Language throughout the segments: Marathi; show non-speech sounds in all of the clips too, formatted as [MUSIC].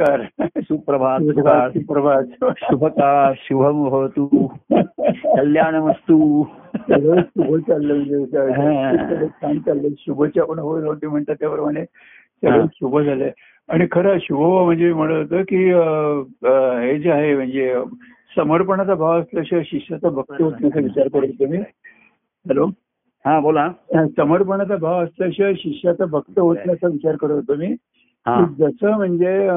नमस्कार. सुप्रभात सुप्रभात. शुभकाळ शुभम होतू कल्याण वस्तू सगळं शुभ चाललं म्हणजे छान चाललंय. शुभच्या पण होईल होते म्हणतात त्याप्रमाणे. सगळं. शुभ झालंय. आणि खरं शुभ म्हणजे म्हणत होतं की हे जे आहे म्हणजे समर्पणाचा भाव असल्याशिवाय शिष्याचा भक्त होत नसा विचार करत होतो मी. हॅलो? हा बोला. समर्पणाचा भाव असल्याशिवाय शिष्याचा भक्त होत नसा विचार करत होतो मी. जसं म्हणजे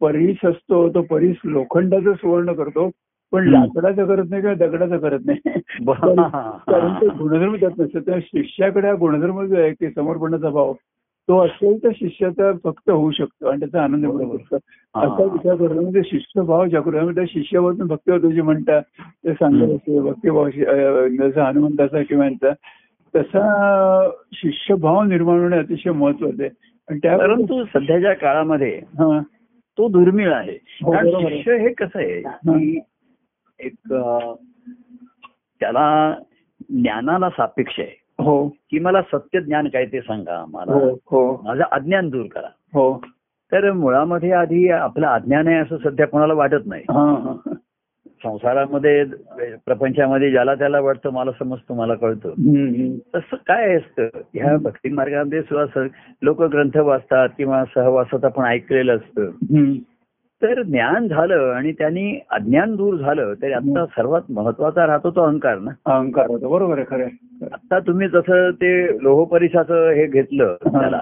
परीस असतो तो परीस लोखंडाचं सुवर्ण करतो पण. लाकडाचं करत नाही किंवा दगडाचं करत नाही. [LAUGHS] कारण ते गुणधर्म त्यात नसतं. त्या शिष्याकडे हा गुणधर्म जो आहे की समर्पणाचा भाव तो असेल तर शिष्याचा फक्त होऊ शकतो आणि त्याचा आनंद मिळू शकतो. असा विचार करतो म्हणजे शिष्य भाव जागृत त्या शिष्यावरून भक्ती होतो जे म्हणतात ते सांगत. असते भक्तिभाव जसा हनुमंताचा किंवा यांचा तसा शिष्यभाव निर्माण होणे अतिशय महत्वाचं आहे. परंतु सध्याच्या काळामध्ये तो दुर्मिळ आहे. हो, कारण. शिष्य हे कसं आहे की एक त्याला ज्ञानाला सापेक्ष आहे. हो. की मला सत्य ज्ञान काय ते सांगा मला हो हो. माझं अज्ञान दूर करा. हो. तर मुळामध्ये आधी आपलं अज्ञान आहे असं सध्या कोणाला वाटत नाही. संसारामध्ये प्रपंचामध्ये ज्याला त्याला वाटतं मला समजतं मला कळतं. तसं काय असतं? ह्या भक्ती मार्गामध्ये सुद्धा लोक ग्रंथ वाचतात किंवा सहवासात आपण ऐकलेलं असतं. तर ज्ञान झालं आणि त्यांनी अज्ञान दूर झालं तरी आता सर्वात महत्त्वाचा राहतो तो अहंकार ना? अहंकार होतो. बरोबर आहे खरं. आता तुम्ही जसं ते लोहपरिसाचं हे घेतलं त्याला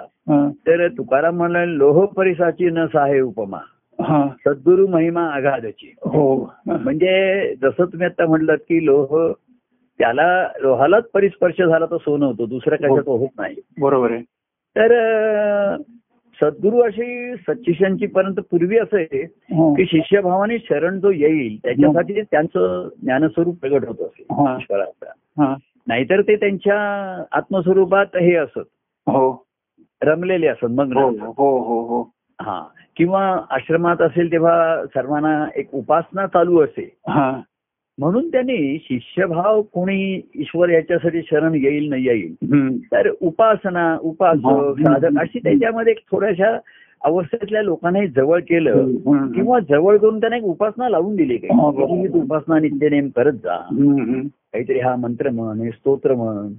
तर तुकाराम म्हणलं लोहपरिसाची न सहाय उपमा. सद्गुरु महिमा आघादची. हो. म्हणजे जसं तुम्ही आता म्हणलं की लोह त्याला लोहालाच परिस्पर्श झाला तर सोनं होतं दुसऱ्या कशात होत नाही. बरोबर आहे. तर सद्गुरु अशी सच्चिशांची पर्यंत पूर्वी असं आहे हा, की शिष्यभावाने शरण जो येईल त्याच्यासाठी त्यांचं ज्ञानस्वरूप प्रगट होत असे हा. ईश्वराचा. हा, नाहीतर ते त्यांच्या आत्मस्वरूपात हे असत. हो. रमलेले असत मग हो हो हो. हो किंवा आश्रमात असेल तेव्हा सर्वांना एक उपासना चालू असे हा म्हणून त्यांनी शिष्यभाव कोणी ईश्वर याच्यासाठी शरण येईल नाही येईल. तर उपासना उपासक. साधक अशी त्याच्यामध्ये एक थोड्याशा अवस्थेतल्या लोकांनाही जवळ केलं. किंवा जवळ करून त्यांना एक उपासना लावून दिली काही उपासना नित्यनेम करत जा. काहीतरी हा मंत्र म्हण स्तोत्र म्हण.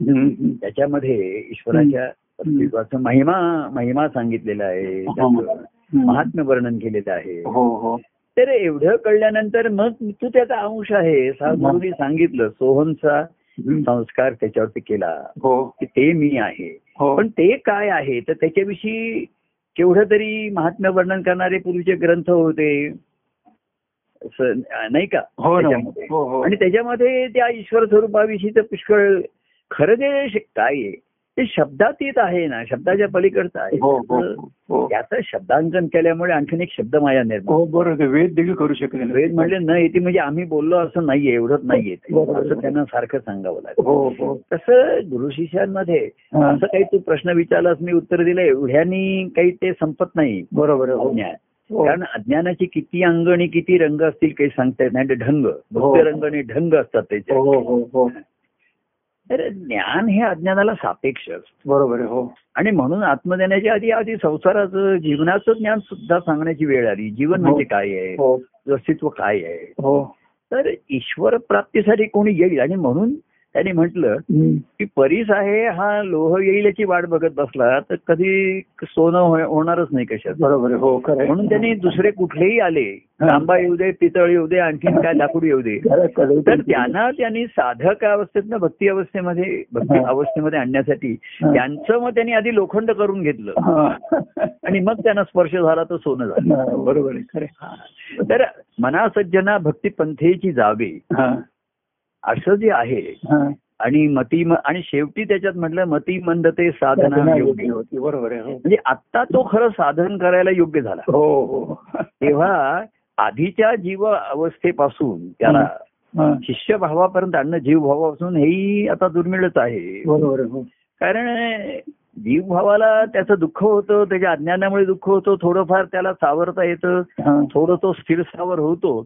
त्याच्यामध्ये ईश्वराच्या अस्तित्वाचं महिमा महिमा सांगितलेला आहे त्याचं महात्म्य वर्णन केलेलं आहे. हो हो. तर एवढं कळल्यानंतर मग तू त्याचा अंश आहे गुरुनी सांगितलं हम्म. संस्कार त्याच्यावरती केला हो. की ते मी आहे. हो. पण ते काय आहे? तर त्याच्याविषयी केवढं तरी महात्म्य वर्णन करणारे पूर्वीचे ग्रंथ होते नाही का? हो त्याच्यामध्ये. हो हो. आणि त्याच्यामध्ये त्या ईश्वर स्वरूपाविषयी तर पुष्कळ खरं जे काय आहे? ते शब्दातीत आहे ना शब्दाच्या पलीकडचं आहे हो हो हो त्याचं शब्दांकन केल्यामुळे आणखीन एक शब्दमाया निर्माण हो बरोबर आहे. वेद देखील करू शकत नाही. वेद म्हणले न येते म्हणजे आम्ही बोललो असं नाहीये एवढंच नाहीये ते. बरोबर. असं त्यांना सारखं सांगावं लागतं हो हो तसं गुरु शिष्यांमध्ये हा. असं काही तू प्रश्न विचारलास मी उत्तर दिलं एवढ्यानी काही ते संपत नाही बरोबर हो. हो. कारण अज्ञानाची किती अंग आणि किती रंग असतील काही सांगता येत नाही ढंग भक्ती रंग आणि ढंग असतात त्याचे हो हो हो तर ज्ञान हे अज्ञानाला सापेक्ष असतं. बरोबर आहे हो. आणि म्हणून आत्मज्ञानाच्या आधी आधी संसाराचं जीवनाचं ज्ञान सुद्धा सांगण्याची वेळ आली. जीवन म्हणजे काय आहे? हो. अस्तित्व काय आहे? हो. तर ईश्वर प्राप्तीसाठी कोणी येईल आणि म्हणून त्यांनी म्हटलं. की परीस आहे हा लोह येईल याची वाट बघत बसला तर कधी सोनं हो- होणारच नाही कशात बरोबर हो. म्हणून त्यांनी दुसरे कुठलेही आले. तांबा येऊ दे पितळ येऊ दे आणखीन काय लाकूड येऊ दे. तर त्यांना त्यांनी साधक अवस्थेतनं भक्ती अवस्थेमध्ये भक्ती. अवस्थेमध्ये आणण्यासाठी. त्यांचं मग त्यांनी आधी लोखंड करून घेतलं. आणि मग त्यांना स्पर्श झाला तर सोनं झालं बरोबर आहे. तर मनासज्जना भक्ती पंथेची जावे. असं जे आहे. आणि मती आणि शेवटी त्याच्यात म्हटलं मती मंदते साधना साधना योग्य होती बरोबर हो. म्हणजे आता तो खरं साधन करायला योग्य झाला हो हो तेव्हा आधीच्या जीव अवस्थेपासून त्याला हा. शिष्यभावापर्यंत आणणं जीवभावापासून हेही आता दुर्मिळच आहे बरोबर हो कारण जीवभावाला त्याचं दुःख होतं त्याच्या अज्ञानामुळे दुःख होतं थोडंफार त्याला सावरता येतं. थोडं तो स्थिर सावर होतो.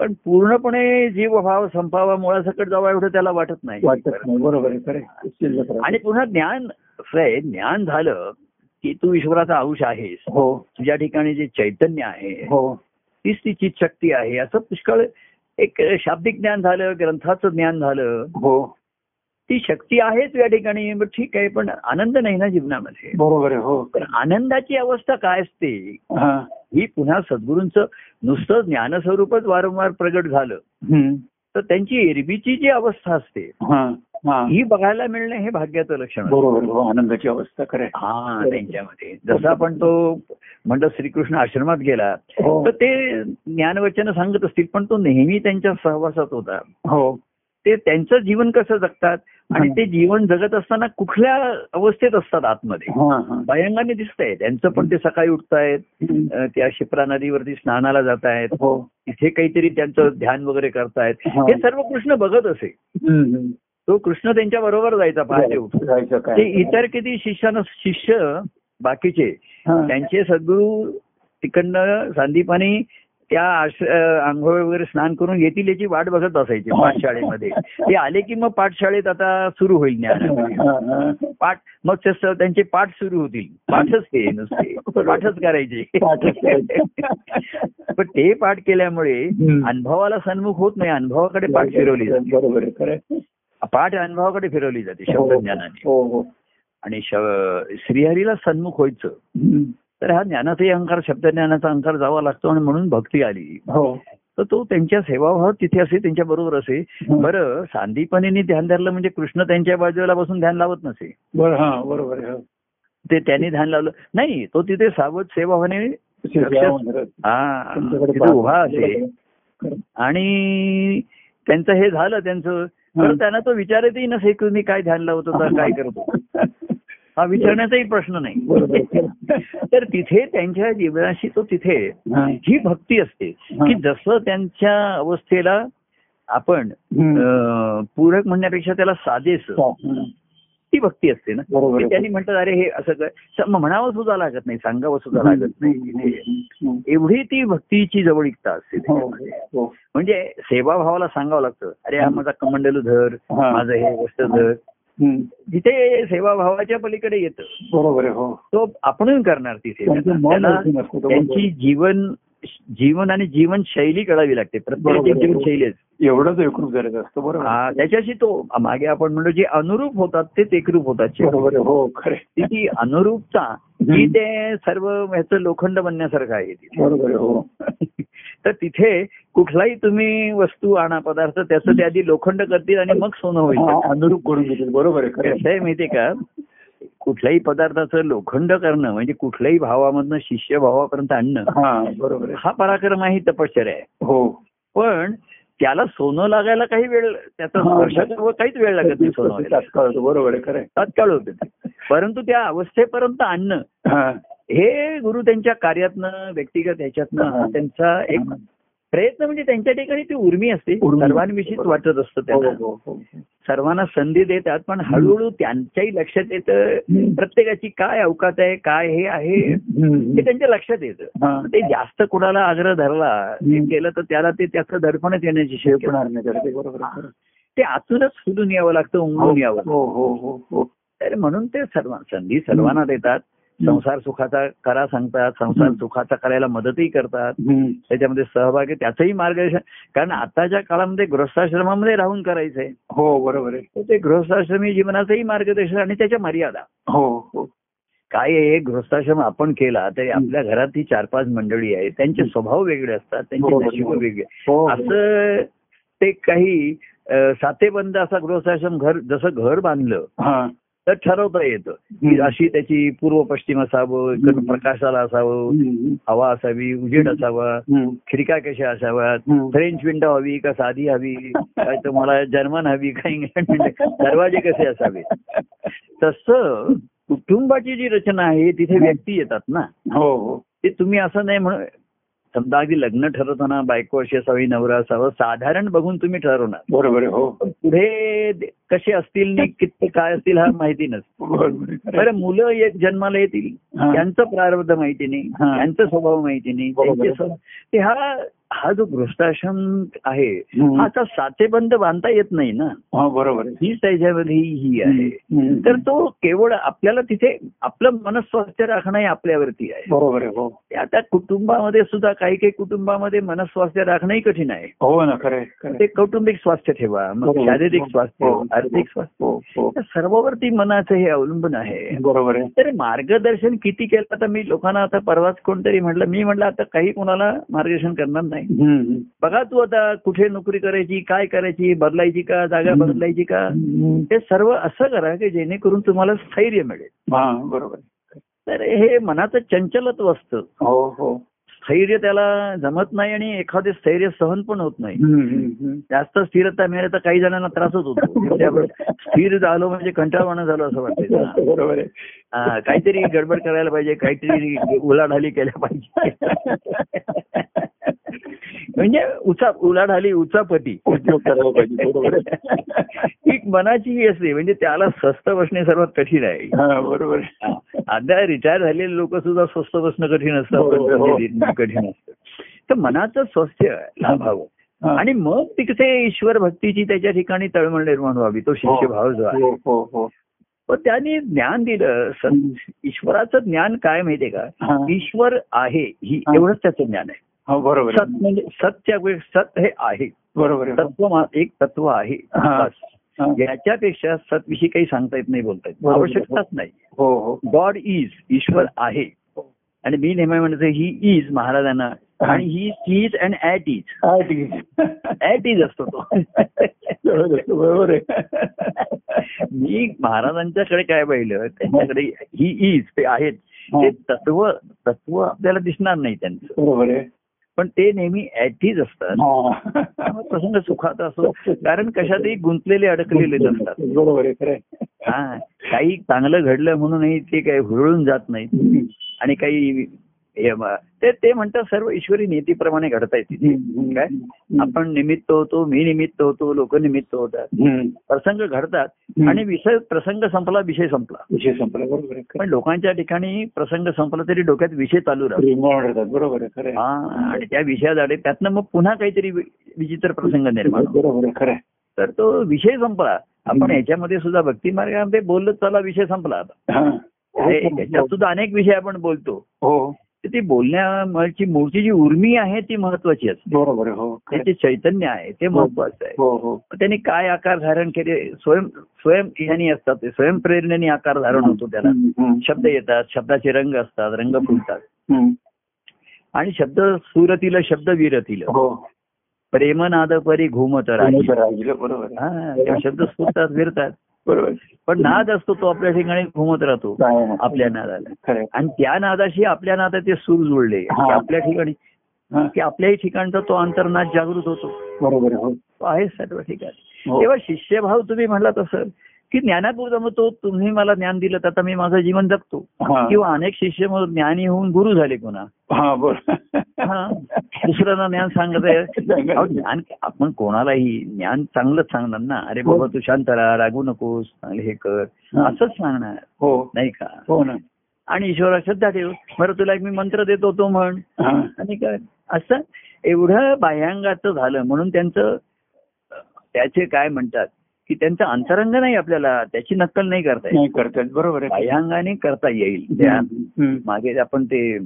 पण पूर्णपणे जीवभाव संपावा मुळासकट जावा एवढं त्याला वाटत नाही. वाटत नाही. बरोबर. आणि पुन्हा ज्ञान ज्ञान झालं की तू ईश्वराचा अंश आहेस. हो. तुझ्या ठिकाणी जे चैतन्य आहे हो. तीच ती चित शक्ती आहे. असं पुष्कळ एक शाब्दिक ज्ञान झालं ग्रंथाचं ज्ञान झालं. हो. ती शक्ती आहेच या ठिकाणी. ठीक आहे पण आनंद नाही ना जीवनामध्ये. बरोबर हो. तर आनंदाची अवस्था काय असते? हा. पुन्हा सद्गुरूंचं नुसतं ज्ञानस्वरूपच वारंवार प्रगट झालं. तर त्यांची एरबीची जी अवस्था असते हा बघायला मिळणं हे भाग्याचं लक्षण. बरोबर हो. आनंदाची अवस्था खरं. हा त्यांच्यामध्ये. जसं आपण तो म्हणतो श्रीकृष्ण आश्रमात गेला हो. तर ते ज्ञानवचन सांगत असतील पण तो नेहमी त्यांच्या सहवासात होता. हो. ते त्यांचं जीवन कसं जगतात? आणि हा. ते जीवन जगत असताना कुठल्या अवस्थेत असतात आतमध्ये? हा हा. भयंगाने दिसतंय. त्यांचं पण ते सकाळी उठतायत त्या शिप्रा नदीवरती स्नानाला जात आहेत हो. तिथे काहीतरी त्यांचं ध्यान वगैरे करतायत. हा. हे सर्व कृष्ण बघत असे. तो कृष्ण त्यांच्या बरोबर जायचा पहाटे उठून. जायचं ते इतर किती शिष्यानं शिष्य बाकीचे हा. त्यांचे सद्गुरू तिकडनं सांदीपानी त्या आंघोळ वगैरे स्नान करून येतील याची वाट बघत असायची पाठशाळेमध्ये. ते आले की मग पाठशाळेत आता सुरू होईल ज्ञान. हा, हा. पाठ मग त्यांचे पाठ सुरू होतील. पाठच हे नुसते. पाठच करायचे. पण ते पाठ केल्यामुळे. अनुभवाला सन्मुख होत नाही. अनुभवाकडे पाठ फिरवली जाते. बरोबर. पाठ अनुभवाकडे फिरवली जाते शब्दज्ञानाने. हो हो. आणि श्रीहरीला सन्मुख व्हायचं. तर हा ज्ञानाचाही अहंकार शब्दज्ञानाचा अहंकार जावा लागतो आणि म्हणून भक्ती आली. हो. तर तो त्यांच्या सेवाभाव तिथे असे त्यांच्या बरोबर असे. हं. बरं सांदीपणीने ध्यान धरलं म्हणजे कृष्ण त्यांच्या बाजूला बसून ध्यान लावत नसे. बरं हा बरोबर हो. ते त्यांनी ध्यान लावलं. नाही तो तिथे सावध सेवाभाने. हा उभा असे. आणि त्यांचं हे झालं त्यांचं. तर त्यांना तो विचारतही नसे की मी काय ध्यान लावत होता काय करतो हा विचारण्याचाही प्रश्न नाही बरोबर. [LAUGHS] तर तिथे त्यांच्या जीवनाशी तो तिथे हा. ही भक्ती असते की जसं त्यांच्या अवस्थेला आपण पूरक म्हणण्यापेक्षा त्याला हम्म. ती भक्ती असते ना आहे. त्यांनी म्हणतात अरे हे असं काय म्हणावं सुद्धा लागत नाही सांगावं सुद्धा लागत नाही. एवढी ती भक्तीची जवळीकता असते हो. हो. म्हणजे सेवाभावाला सांगावं लागतं अरे हा माझा कमंडलू धर हा. माझं हे वस्त धर. जिथे सेवाभावाच्या पलीकडे येतं. बरोबर आहे हो. तो आपणही करणार तो त्यांची जीवन जीवन आणि जीवनशैली कळावी लागते. प्रत्येक. जीवनशैली. एवढंच एकरूप झालेलं असतं बरोबर. हा, त्याच्याशी तो मागे आपण म्हणतो जे अनुरूप होतात तेच एकरूप होतात. हो खरे ती अनुरूपता ही ते सर्व ह्याचं लोखंड बनण्यासारखं आहे. बरोबर हो. [LAUGHS] तर तिथे कुठलाही तुम्ही वस्तू आणा पदार्थ त्याचं ते आधी लोखंड करतील आणि मग सोनं होईल. अनुरूप करून घेतील बरोबर आहे माहितीये का? कुठल्याही पदार्थाचं लोखंड करणं म्हणजे कुठल्याही भावामधनं शिष्य भावापर्यंत आणणं हा बरोबर हा पराक्रम आहे तपश्चर्या आहे हो पण त्याला सोनं लागायला काही वेळ त्याचा. स्पर्श काहीच वेळ लागत नाही सोनं. तात्काळ होतं, बरोबर आहे खरं. तात्काळ होते. परंतु त्या अवस्थेपर्यंत आणणं हा. गुरु त्यांच्या कार्यातनं व्यक्तिगत ह्याच्यातनं त्यांचा एक प्रयत्न म्हणजे त्यांच्या ठिकाणी ती उर्मी असते. सर्वांविषयीच वाटत असतं हो, त्यांना हो, हो. सर्वांना संधी देतात पण हळूहळू त्यांच्याही लक्षात येतं प्रत्येकाची काय अवकात आहे काय हे आहे. हे त्यांच्या लक्षात येतं. हा. ते जास्त कुणाला आग्रह धरला हे. केलं तर त्याला ते त्याचं दडपणच येण्याची हे आणण्यात येतं, ते आतूनच फुलून यावं लागतं उमलून यावं हो हो हो हो. तर म्हणून ते सर्व संधी सर्वांना देतात. संसार सुखाचा करा सांगतात संसार. सुखाचा करायला मदतही करतात. त्याच्यामध्ये सहभागी त्याचंही मार्गदर्शन. कारण आताच्या काळामध्ये गृहस्थाश्रमामध्ये राहून करायचंय. हो बरोबर आहे. ते गृहस्थाश्रमी जीवनाचंही मार्गदर्शन आणि त्याच्या मर्यादा. हो. हो. काय आहे गृहस्थाश्रम आपण केला तरी आपल्या घरात ही चार पाच मंडळी आहेत. त्यांचे स्वभाव वेगळे असतात त्यांची. नशीब वेगळे हो असं ते काही सातेबंद असा गृहस्थाश्रम घर जसं घर बांधलं हा. तर ठरवता येतं की. अशी त्याची पूर्व पश्चिम असावं. प्रकाशाला असावं. हवा असावी उजेड असावा. खिडक्या कशा असाव्यात. फ्रेंच विंडो हवी का साधी हवी काय तुम्हाला जर्मन हवी का इंग्लंड विंडो दरवाजे कसे असावे तसं कुटुंबाची जी रचना आहे तिथे व्यक्ती येतात ना हो हो ते तुम्ही असं नाही म्हणून समजा अगदी लग्न ठरवताना बायको अशी असावी नवरा असावा साधारण बघून तुम्ही ठरवणार बरोबर हो. पुढे कसे असतील किती काय असतील हा माहिती नसतं. बरं मुलं एक जन्माला येतील. त्यांचं प्रारब्ध माहिती नाही. त्यांचा स्वभाव माहिती नाही. ते हा हा जो गृहस्थाश्रम आहे. हा आता साचेबंद बांधता येत नाही ना हा बरोबर हीच त्याच्यामध्ये ही ही आहे. तर तो केवळ आपल्याला तिथे आपलं मनस्वास्थ्य राखणं हे आपल्यावरती आहे बरोबर आहे हो आता कुटुंबामध्ये सुद्धा काही काही कुटुंबामध्ये मनस्वास्थ्य राखणंही कठीण आहे हो ना खरं. ते कौटुंबिक स्वास्थ्य ठेवा मग. शारीरिक स्वास्थ्य हो. आर्थिक स्वास्थ्य हो हो त्या सर्वावरती मनाचं हे अवलंबून आहे बरोबर आहे तर मार्गदर्शन किती केलं आता मी लोकांना आता परवाच कोणतरी म्हटलं मी म्हटलं आता काही कोणाला मार्गदर्शन करणार नाही हम्म. बघा तू आता कुठे नोकरी करायची काय करायची बदलायची का जागा. बदलायची का. ते सर्व असं करा की जेणेकरून तुम्हाला स्थैर्य मिळेल हा बरोबर. तर हे मनाचं चंचलत्व असतं हो हो स्थैर्य त्याला जमत नाही आणि एखादे स्थैर्य सहन पण होत नाही. जास्त स्थिरता मिळाली तर काही जणांना त्रासच होतो [LAUGHS] स्थिर झालो म्हणजे कंटाळवाणं झालं असं वाटतं हा, काहीतरी गडबड करायला पाहिजे काहीतरी उलाढाली केल्या पाहिजे म्हणजे उचा उलाढाली उचापती उद्योग करायला पाहिजे बरोबर आहे. ही मनाची ही असते म्हणजे त्याला स्वस्थ बसणे सर्वात कठीण आहे हा बरोबर. आता रिटायर झालेले लोक सुद्धा स्वस्त बसणं कठीण असतं हो, हो. म्हणजे कठीण असतं तर मनाचं स्वास्थ्य लाभावं हा. आणि मग तिथे ईश्वर भक्तीची त्याच्या ठिकाणी तळमळ निर्माण व्हावी तो शिष्यभाव जो आहे हो हो हो पण त्यांनी ज्ञान दिलं. ईश्वराचं ज्ञान काय माहितीये का? हा. ईश्वर आहे ही हा. एवढंच त्याचं ज्ञान आहे. हो बरोबर सत. म्हणजे सत्य सत हे आहे. बरोबर तत्व एक तत्व आहे. हा. हा. याच्यापेक्षा सतविषयी काही सांगता येत नाही बोलता येत. आवश्यकताच नाही. हो हो. गॉड इज ईश्वर आहे. आणि मी नेहमी म्हणतो ही इज महाराजांना आणि he is and at ease. At ease असतो तो. बरोबर आहे, मी महाराजांच्याकडे काय पाहिलं त्यांच्याकडे ही इज ते आहेत. ते तत्व तत्व आपल्याला दिसणार नाही त्यांचं. बरोबर आहे. पण ते नेहमी ऍटीज असतात. हा. त्यामुळे प्रसंग सुखाचा असो. कारण कशातही गुंतलेले अडकलेले असतात बरोबर. हा. काही चांगलं घडलं म्हणूनही ते काही हुरळून जात नाहीत. आणि काही ते ते म्हणतात सर्व ईश्वरी नीतीप्रमाणे घडतायत तिथे. काय आपण निमित्त होतो मी निमित्त होतो लोक निमित्त होतात. प्रसंग घडतात. आणि विषय प्रसंग संपला विषय संपला विषय संपला बरोबर पण लोकांच्या ठिकाणी प्रसंग संपला तरी डोक्यात विषय चालू राहतो बरोबर. हा आणि त्या विषयाद्वारे त्यातनं मग पुन्हा काहीतरी विचित्र प्रसंग निर्माण. बरोबर खरं. तर तो विषय संपला आपण. याच्यामध्ये सुद्धा भक्ती मार्गामध्ये बोललो चला विषय संपला आता याच्यात सुद्धा अनेक विषय आपण बोलतो हो ती बोलण्याची मूळची जी उर्मी आहे ती महत्वाची असते. बरोबर हो. त्याचे चैतन्य आहे ते महत्वाचं आहे. हो हो. त्यांनी काय आकार धारण केले? स्वयं स्वयं ह्यानी असतात ते. स्वयंप्रेरणेने आकार धारण होतो त्याला. शब्द येतात शब्दाचे रंग असतात रंग फुलतात. आणि शब्द सुरतील शब्द विरतील. हो. प्रेमनाद परी घुमत राही राहिलं बरोबर. हा शब्द सुटतात फिरतात बरोबर. पण नाद असतो तो आपल्या ठिकाणी घुमत राहतो. आपल्या नादाला. आणि त्या नादाशी आपल्या नादात ते सूर जुळले आपल्या ठिकाणी. की आपल्याही ठिकाणचा तो अंतर्नाद जागृत होतो बरोबर आहे हो सर्व ठिकाणी हो. तेव्हा शिष्यभाव तुम्ही म्हणला तसं की ज्ञानापूर्व मग तो तुम्ही मला ज्ञान दिलं तर आता मी माझं जीवन जगतो. हा. किंवा अनेक शिष्य मग ज्ञानी होऊन गुरु झाले पुन्हा. हा हा. दुसऱ्यांना ज्ञान सांगत आहे. ज्ञान आपण कोणालाही ज्ञान चांगलंच सांगणार ना. अरे बाबा तू शांत राहा रागू नकोस चांगले हे कर. हा. असंच सांगणार. हो. नाही का? हो ना. आणि ईश्वरा श्रद्धा ठेव बरं तुला एक मी मंत्र देतो तो म्हण. हा. आणि काय? असं एवढं बाह्यांगाचं झालं. म्हणून त्यांचं त्याचे काय म्हणतात? की त्यांचं अंतरंग नाही आपल्याला त्याची नक्कल नाही करता येईल बरोबर आहे. बाह्यांगाने करता येईल. त्या. मागे आपण ते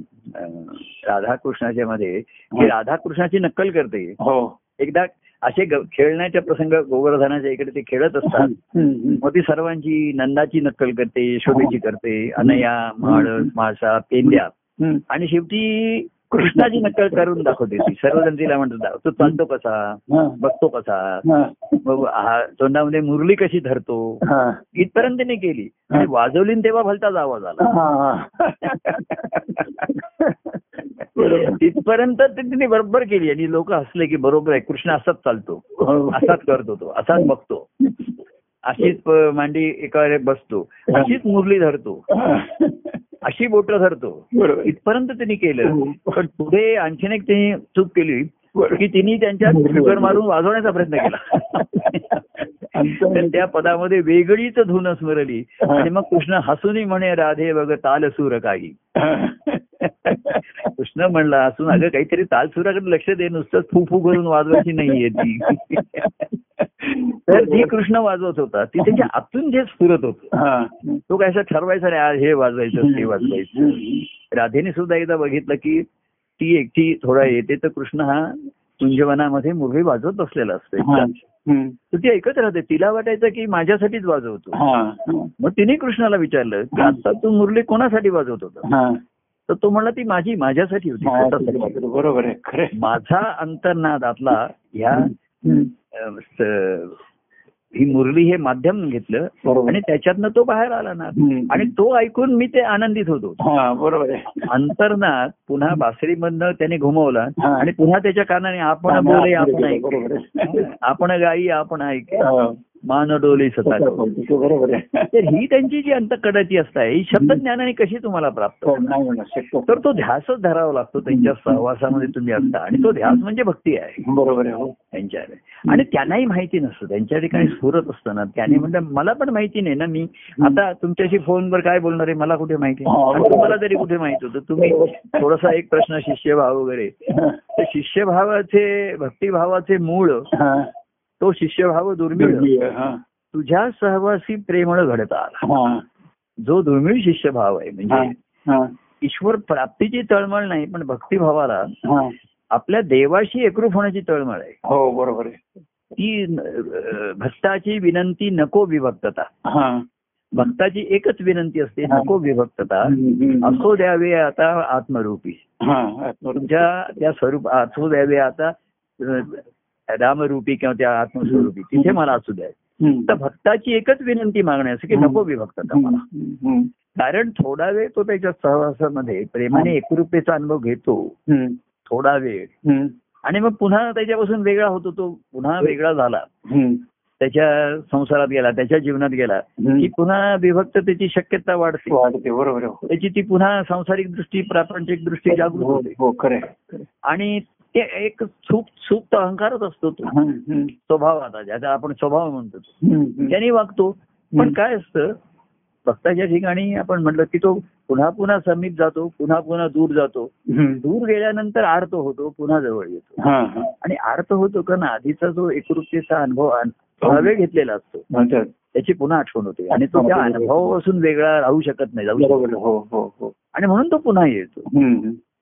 राधाकृष्णाच्या मध्ये की हा. राधाकृष्णाची नक्कल करते हो. एकदा असे खेळण्याच्या प्रसंग गोवर्धनाच्या इकडे ते खेळत असतात. मग ती सर्वांची नंदाची नक्कल करते यशोदेची करते. अनया माळस माळसा पेंद्या. आणि शेवटी कृष्णाची नक्कल करून दाखवते ती. सर्वजण तिला म्हणतात तो चालतो कसा. बघतो कसा? तोंडामध्ये मुरली कशी धरतो. इथपर्यंत तिने केली. आणि वाजवली तेव्हा भलताच आवाज आला. तिथपर्यंत तिने बरोबर. केली. आणि लोक हसले की बरोबर आहे कृष्ण असाच चालतो. असाच करतो तो. असाच बघतो. अशीच मांडी एका बसतो. अशीच मुरली धरतो. अशी बोट धरतो. इथपर्यंत त्यांनी केलं. हो. पण पुढे आणखीन एक त्यांनी चूक केली. की तिने त्यांच्या वाजवली. मारून वाजवण्याचा प्रयत्न केला. तर त्या पदामध्ये वेगळीच धून स्मरली. आणि मग कृष्ण हसूनही म्हणे राधे बघ ताल सूर काही कृष्ण म्हणला असून अगं काहीतरी तालसुराकडे लक्ष दे. नुसतंच फू फू करून वाजवायची नाहीये ती. तर ती कृष्ण वाजवत होता ती त्याच्या आतून जे स्फुरत होतं. तो काय असं ठरवायचा नाही आज हे वाजवायचं ते वाजवायचं. राधेने सुद्धा एकदा बघितलं की ती एकटी थोडा येते तर कृष्ण हा कुंजवनामध्ये मुरळी वाजवत बसलेला असतो हा. तर ती ऐकत राहते तिला वाटायचं की माझ्यासाठीच वाजवतो. मग तिने कृष्णाला विचारलं की. आता तू मुरली कोणासाठी वाजवत होता. तर तो म्हणला ती माझी माझ्यासाठी होती. बरोबर आहे खरे माझा अंतर्नादातला ह्या हम्म. अं, स- ही मुरली हे माध्यम घेतलं आणि त्याच्यातनं तो बाहेर आला ना. आणि तो ऐकून मी ते आनंदित होतो हा बरोबर आहे अंतर्नाद पुन्हा बासरीमधनं त्याने घुमवला. आणि पुन्हा त्याच्या कानाने आपण बोले आपण ऐक. आपण गाई आपण ऐक. मान डोली सता बरोबर आहे. तर ही त्यांची जी अंतकडाची असते ही शब्द ज्ञानाने कशी तुम्हाला प्राप्त हो, तर तो ध्यासच धरावा लागतो त्यांच्या सहवासामध्ये तुम्ही असता. आणि तो ध्यास म्हणजे भक्ती आहे. बरोबर आहे हो. त्यांच्या आणि त्यांनाही माहिती नसतं. त्यांच्या ठिकाणी स्फुरत असतं ना. त्याने म्हणलं मला पण माहिती नाही ना मी. आता तुमच्याशी फोनवर काय बोलणार आहे? मला कुठे माहिती हा, तुम्हाला तरी कुठे माहीत होतं? तुम्ही थोडासा एक प्रश्न शिष्यभाव वगैरे. तर शिष्यभावाचे भक्तिभावाचे मूळ हा. तो शिष्यभाव दुर्मिळ. तुझ्या सहवासी प्रेमळ घडता आला हा. जो दुर्मिळ शिष्यभाव आहे. म्हणजे हा. ईश्वर प्राप्तीची तळमळ नाही पण भक्तिभावाला हा. आपल्या देवाशी एकरूप होण्याची तळमळ आहे हो बरोबर आहे ती भक्ताची विनंती नको विभक्तता हा भक्ताची एकच विनंती असते. नको विभक्तता. असो द्यावे आता आत्मरूपी. तुमच्या त्या स्वरूप असो द्यावे आता रामरूपी किंवा त्या आत्मस्वरूपी तिथे मला असू द्या. तर भक्ताची एकच विनंती मागणे असं की नको विभक्तता मला कारण थोडा वेळ तो त्याच्या सहवासामध्ये प्रेमाने एकरूपेचा अनुभव घेतो. थोडा वेळ. आणि मग पुन्हा त्याच्यापासून वेगळा होतो तो. पुन्हा वेगळा झाला. त्याच्या संसारात गेला त्याच्या जीवनात गेला. की पुन्हा विभक्ततेची शक्यता वाढते. वाढते बरोबर हो. त्याची ती पुन्हा सांसारिक दृष्टी प्रापंचिक दृष्टी जागृत हो होते. हो. आणि एक सुप सुप्त अहंकारच असतो तो. स्वभावाचा ज्याचा आपण स्वभाव म्हणतो. त्याने वागतो. पण. काय असतं भक्ताच्या ठिकाणी आपण म्हटलं की तो पुन्हा पुन्हा समीप जातो पुन्हा पुन्हा दूर जातो. दूर गेल्यानंतर आर्त होतो पुन्हा जवळ येतो. हा, हा. आणि आर्त होतो कारण आधीचा जो एकरूपतेचा अनुभव अन- थोडा वेळ घेतलेला असतो. त्याची पुन्हा आठवण होते. आणि तो त्या अनुभवापासून वेगळा राहू शकत नाही जाऊ शकत हो हो हो. आणि म्हणून तो पुन्हा येतो.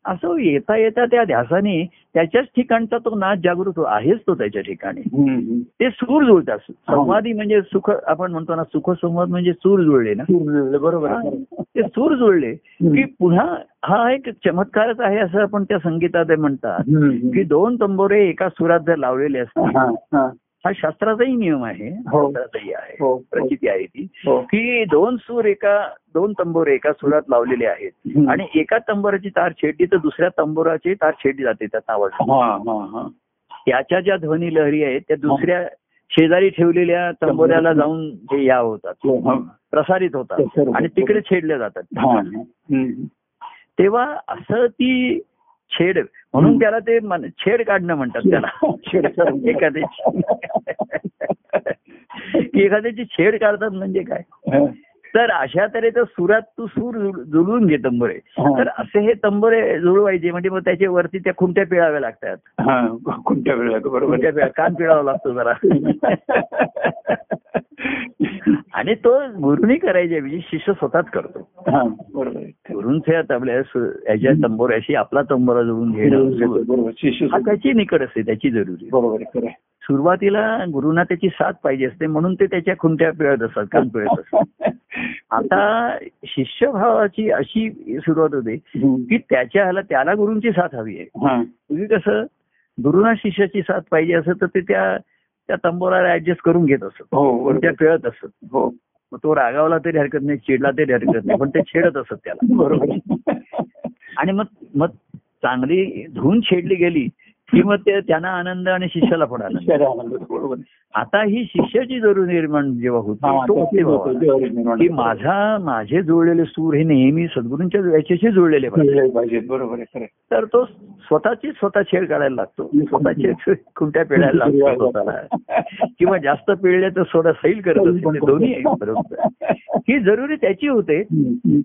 असं येता येता त्या ध्यासाने त्याच्याच ठिकाणचा तो नाच जागृत हो- आहेच तो त्याच्या ठिकाणी. ते सूर जुळतात संवादी म्हणजे सुख आपण म्हणतो ना सुख संवाद म्हणजे सूर जुळले ना बरोबर. ते सूर जुळले. की पुन्हा हा एक चमत्कारच आहे असं आपण त्या संगीतात म्हणतात. की दोन तंबोरे एका सुरात जर लावलेले असतील हा, शास्त्राचाही नियम आहे हो. शास्त्राचाही आहे हो. प्रचिती आहे ती हो. की दोन सूर एका दोन तंबोरे एका सुरात लावलेले आहेत. आणि एका तंबोराची तार छेडली तर दुसऱ्या तंबोराची तार छेडली जाते त्या नावाची हा, हा, हा. त्याच्या ज्या ध्वनी लहरी आहेत त्या दुसऱ्या शेजारी ठेवलेल्या तंबोऱ्याला जाऊन ते या होतात. प्रसारित होतात. आणि तिकडे छेडल्या जातात. तेव्हा असं ती छेड म्हणून. त्याला ते छेड काढणं म्हणतात त्याला [LAUGHS] छेड. [LAUGHS] एखाद्याची [LAUGHS] की एखाद्याची छेड काढतात म्हणजे काय. तर अशा तऱ्हेचं सुरात तू सूर जुळ- जुळवून घे तंबोरे. हा. तर असे हे तंबोरे जुळवायचे म्हणजे मग त्याच्या वरती त्या खुंट्या पिळाव्या लागतात. हा, कोणत्या वेळेला बरोबर. खुंट्या पिळा कान पिळावा लागतो जरा. [LAUGHS] आणि तो गुरुनी करायचे म्हणजे शिष्य स्वतःच करतो. बरोबर तबल्या सु- याच्या तंबोऱ्याशी आपला तंबोरा जुळून घेणं हा त्याची निकड असते त्याची जरुरी. बरोबर. सुरुवातीला गुरुना त्याची साथ पाहिजे असते म्हणून ते त्याच्या खुंट्या पिळत असतात कान पिळत असतात. [LAUGHS] आता शिष्यभावाची अशी सुरुवात होते. की त्याच्या त्याला गुरुंची साथ हवी आहे. हा, तुम्ही कसं गुरुना शिष्याची साथ पाहिजे असं तर ते त्या त्या तंबोराला ऍडजस्ट करून घेत असत. हो त्या बरोबर पिळत असत. हो. तो रागावला तरी हरकत नाही चिडला तरी हरकत नाही पण ते छेडत असत त्याला. बरोबर. आणि मग मग चांगली धुवून छेडली गेली की मग ते त्यांना आनंद आणि शिष्याला पण आनंद. बरोबर. आता ही शिष्याची जरूर निर्माण जेव्हा होती की. माझा माझे जुळलेले सूर हे नेहमी सद्गुरूंच्या याच्याशी जुळलेले पाहिजे बरोबर. तर तो स्वतःची स्वतः छेड काढायला लागतो. [LAUGHS] स्वतःचे खुंट्या पिळायला लागतो [LAUGHS] स्वतःला. किंवा जास्त पिळले तर थोडा सैल करत दोन्ही बरोबर. [LAUGHS] ही जरुरी त्याची होते.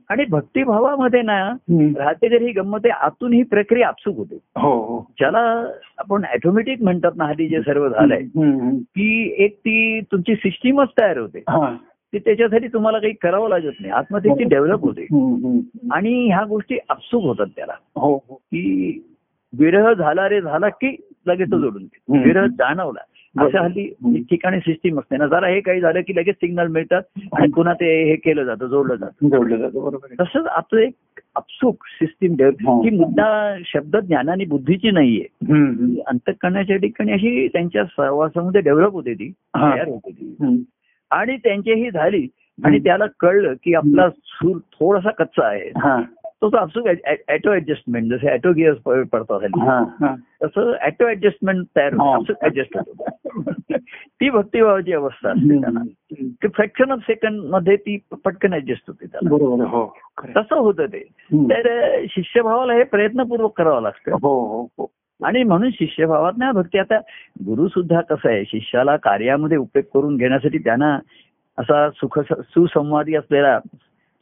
आणि भक्तिभावामध्ये ना. राहते जरी ही गंमत आहे आतून ही प्रक्रिया आपसूक होते. हो हो. ज्याला आपण ऑटोमॅटिक म्हणतात ना हल्ली जे सर्व झालंय. की एक ती तुमची सिस्टीमच तयार होते. हा. ती त्याच्यासाठी तुम्हाला काही करावं लागत नाही. आतमध्ये ती डेव्हलप होते. आणि ह्या गोष्टी आपसूक होतात त्याला. हो हो. की विरह झाला रे झाला की लगेच जोडून. विरह जाणवला. असं हल्ली ठिकाणी सिस्टीम असते. ना जरा हे काही झालं की लगेच सिग्नल मिळतात आणि पुन्हा ते हे केलं जातं जोडलं जातं. जोडलं जातं बरोबर. तसंच आपलं एक अपसूक सिस्टीम हो. ही मुद्दा शब्द ज्ञानाने बुद्धीची नाहीये. अंतकरणाच्या ठिकाणी अशी त्यांच्या सहवासामध्ये डेव्हलप होते ती हा. तयार होते ती. आणि त्यांची झाली. आणि त्याला कळलं की आपला सूर थोडासा कच्चा आहे. हा. तो तो अपसूक ऍटो ऍडजस्टमेंट जसे ऍटो गिअर्स पडतात. तसं ऍटो ऍडजस्टमेंट तयार. होतं अपसूक ऍडजस्ट होतं ती भक्तिभावाची अवस्था असते त्यांना. की फ्रॅक्शन ऑफ सेकंडमध्ये ती पटकन ऍडजस्ट होते त्याला हो. तसं होतं ते. तर शिष्यभावाला हे प्रयत्नपूर्वक करावं लागतं हो हो हो आणि म्हणून शिष्यभावात ना भक्ती आता गुरु सुद्धा कसं आहे शिष्याला कार्यामध्ये उपयोग करून घेण्यासाठी त्यांना असा सुख सुसंवादी असलेला